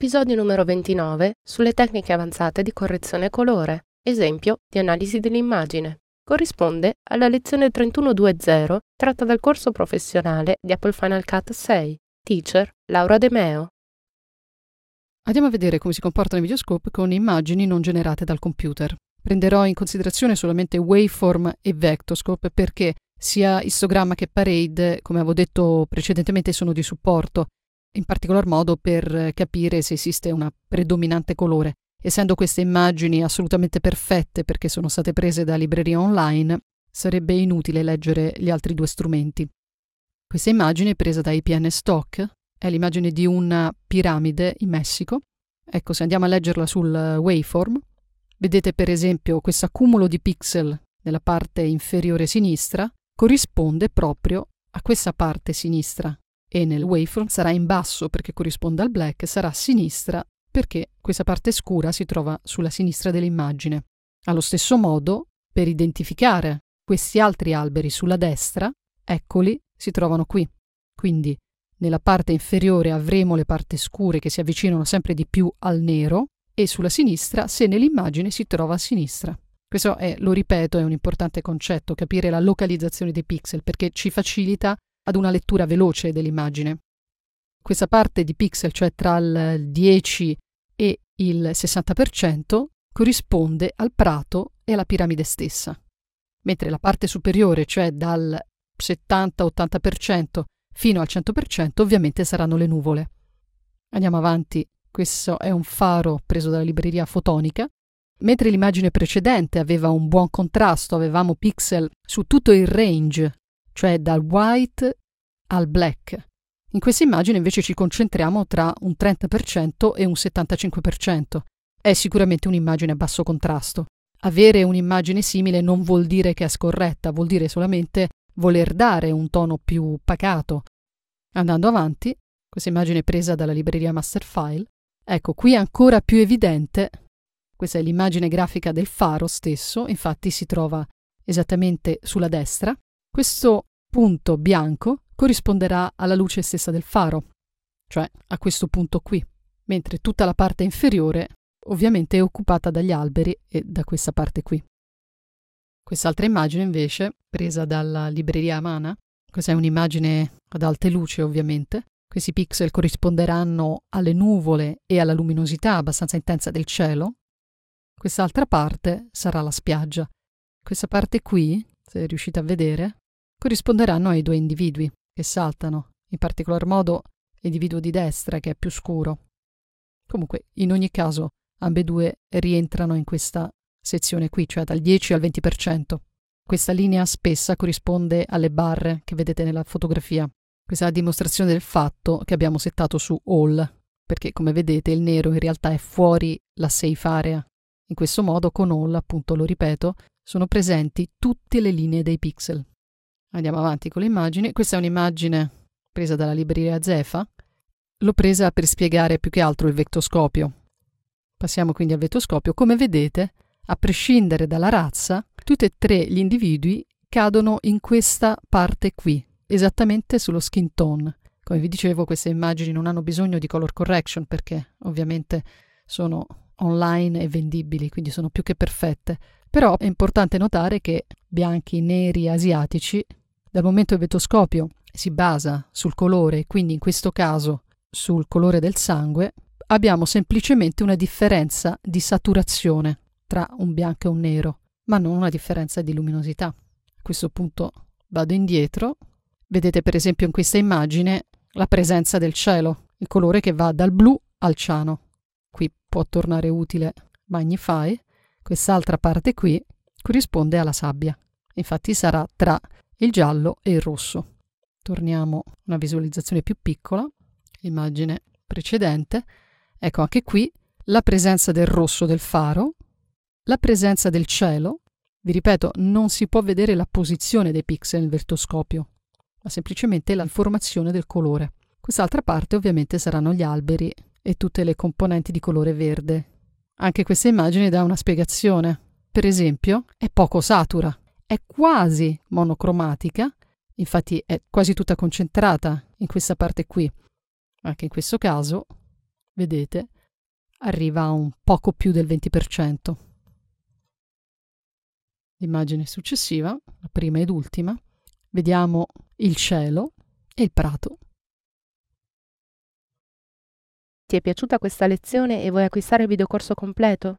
Episodio numero 29 sulle tecniche avanzate di correzione colore, esempio di analisi dell'immagine. Corrisponde alla lezione 3120 tratta dal corso professionale di Apple Final Cut 6, Teacher Laura De Meo. Andiamo a vedere come si comportano i videoscope con immagini non generate dal computer. Prenderò in considerazione solamente waveform e vectoscope perché sia histogramma che parade, come avevo detto precedentemente, sono di supporto in particolar modo per capire se esiste una predominante colore. Essendo queste immagini assolutamente perfette perché sono state prese da librerie online, sarebbe inutile leggere gli altri due strumenti. Questa immagine è presa da IPN Stock, è l'immagine di una piramide in Messico. Ecco, se andiamo a leggerla sul waveform, vedete per esempio questo accumulo di pixel nella parte inferiore sinistra corrisponde proprio a questa parte sinistra e nel waveform sarà in basso perché corrisponde al black, sarà a sinistra perché questa parte scura si trova sulla sinistra dell'immagine. Allo stesso modo, per identificare questi altri alberi sulla destra, eccoli, si trovano qui. Quindi nella parte inferiore avremo le parti scure che si avvicinano sempre di più al nero e sulla sinistra se nell'immagine si trova a sinistra. Questo è, lo ripeto, è un importante concetto, capire la localizzazione dei pixel perché ci facilita ad una lettura veloce dell'immagine. Questa parte di pixel, cioè tra il 10 e il 60%, corrisponde al prato e alla piramide stessa, mentre la parte superiore, cioè dal 70-80% fino al 100%, ovviamente saranno le nuvole. Andiamo avanti, questo è un faro preso dalla libreria fotonica. Mentre l'immagine precedente aveva un buon contrasto, avevamo pixel su tutto il range cioè dal white al black. In questa immagine invece ci concentriamo tra un 30% e un 75%. È sicuramente un'immagine a basso contrasto. Avere un'immagine simile non vuol dire che è scorretta, vuol dire solamente voler dare un tono più pacato. Andando avanti, questa immagine presa dalla libreria Masterfile, ecco qui è ancora più evidente, questa è l'immagine grafica del faro stesso, infatti si trova esattamente sulla destra, questo punto bianco corrisponderà alla luce stessa del faro, cioè a questo punto qui, mentre tutta la parte inferiore ovviamente è occupata dagli alberi e da questa parte qui. Quest'altra immagine invece, presa dalla libreria Amana, questa è un'immagine ad alte luci ovviamente, questi pixel corrisponderanno alle nuvole e alla luminosità abbastanza intensa del cielo, quest'altra parte sarà la spiaggia. Questa parte qui, se riuscite a vedere, corrisponderanno ai due individui che saltano, in particolar modo l'individuo di destra che è più scuro. Comunque, in ogni caso, ambedue rientrano in questa sezione qui, cioè dal 10 al 20%. Questa linea spessa corrisponde alle barre che vedete nella fotografia. Questa è la dimostrazione del fatto che abbiamo settato su All, perché come vedete il nero in realtà è fuori la safe area. In questo modo con All, appunto lo ripeto, sono presenti tutte le linee dei pixel. Andiamo avanti con l'immagine. Questa è un'immagine presa dalla libreria Zefa. L'ho presa per spiegare più che altro il vettoscopio. Passiamo quindi al vettoscopio. Come vedete, a prescindere dalla razza, tutti e tre gli individui cadono in questa parte qui, esattamente sullo skin tone. Come vi dicevo, queste immagini non hanno bisogno di color correction perché ovviamente sono online e vendibili, quindi sono più che perfette. Però è importante notare che bianchi, neri, asiatici dal momento che il vetoscopio si basa sul colore, quindi in questo caso sul colore del sangue, abbiamo semplicemente una differenza di saturazione tra un bianco e un nero, ma non una differenza di luminosità. A questo punto vado indietro. Vedete per esempio in questa immagine la presenza del cielo, il colore che va dal blu al ciano. Qui può tornare utile Magnify. Quest'altra parte qui corrisponde alla sabbia. Infatti sarà tra il giallo e il rosso. Torniamo a una visualizzazione più piccola, l'immagine precedente, ecco anche qui la presenza del rosso del faro, la presenza del cielo, vi ripeto, non si può vedere la posizione dei pixel nel vertoscopio, ma semplicemente la informazione del colore. Quest'altra parte ovviamente saranno gli alberi e tutte le componenti di colore verde. Anche questa immagine dà una spiegazione. Per esempio, è poco satura, è quasi monocromatica, infatti è quasi tutta concentrata in questa parte qui. Anche in questo caso, vedete, arriva a un poco più del 20%. L'immagine successiva, la prima ed ultima, vediamo il cielo e il prato. Ti è piaciuta questa lezione e vuoi acquistare il videocorso completo?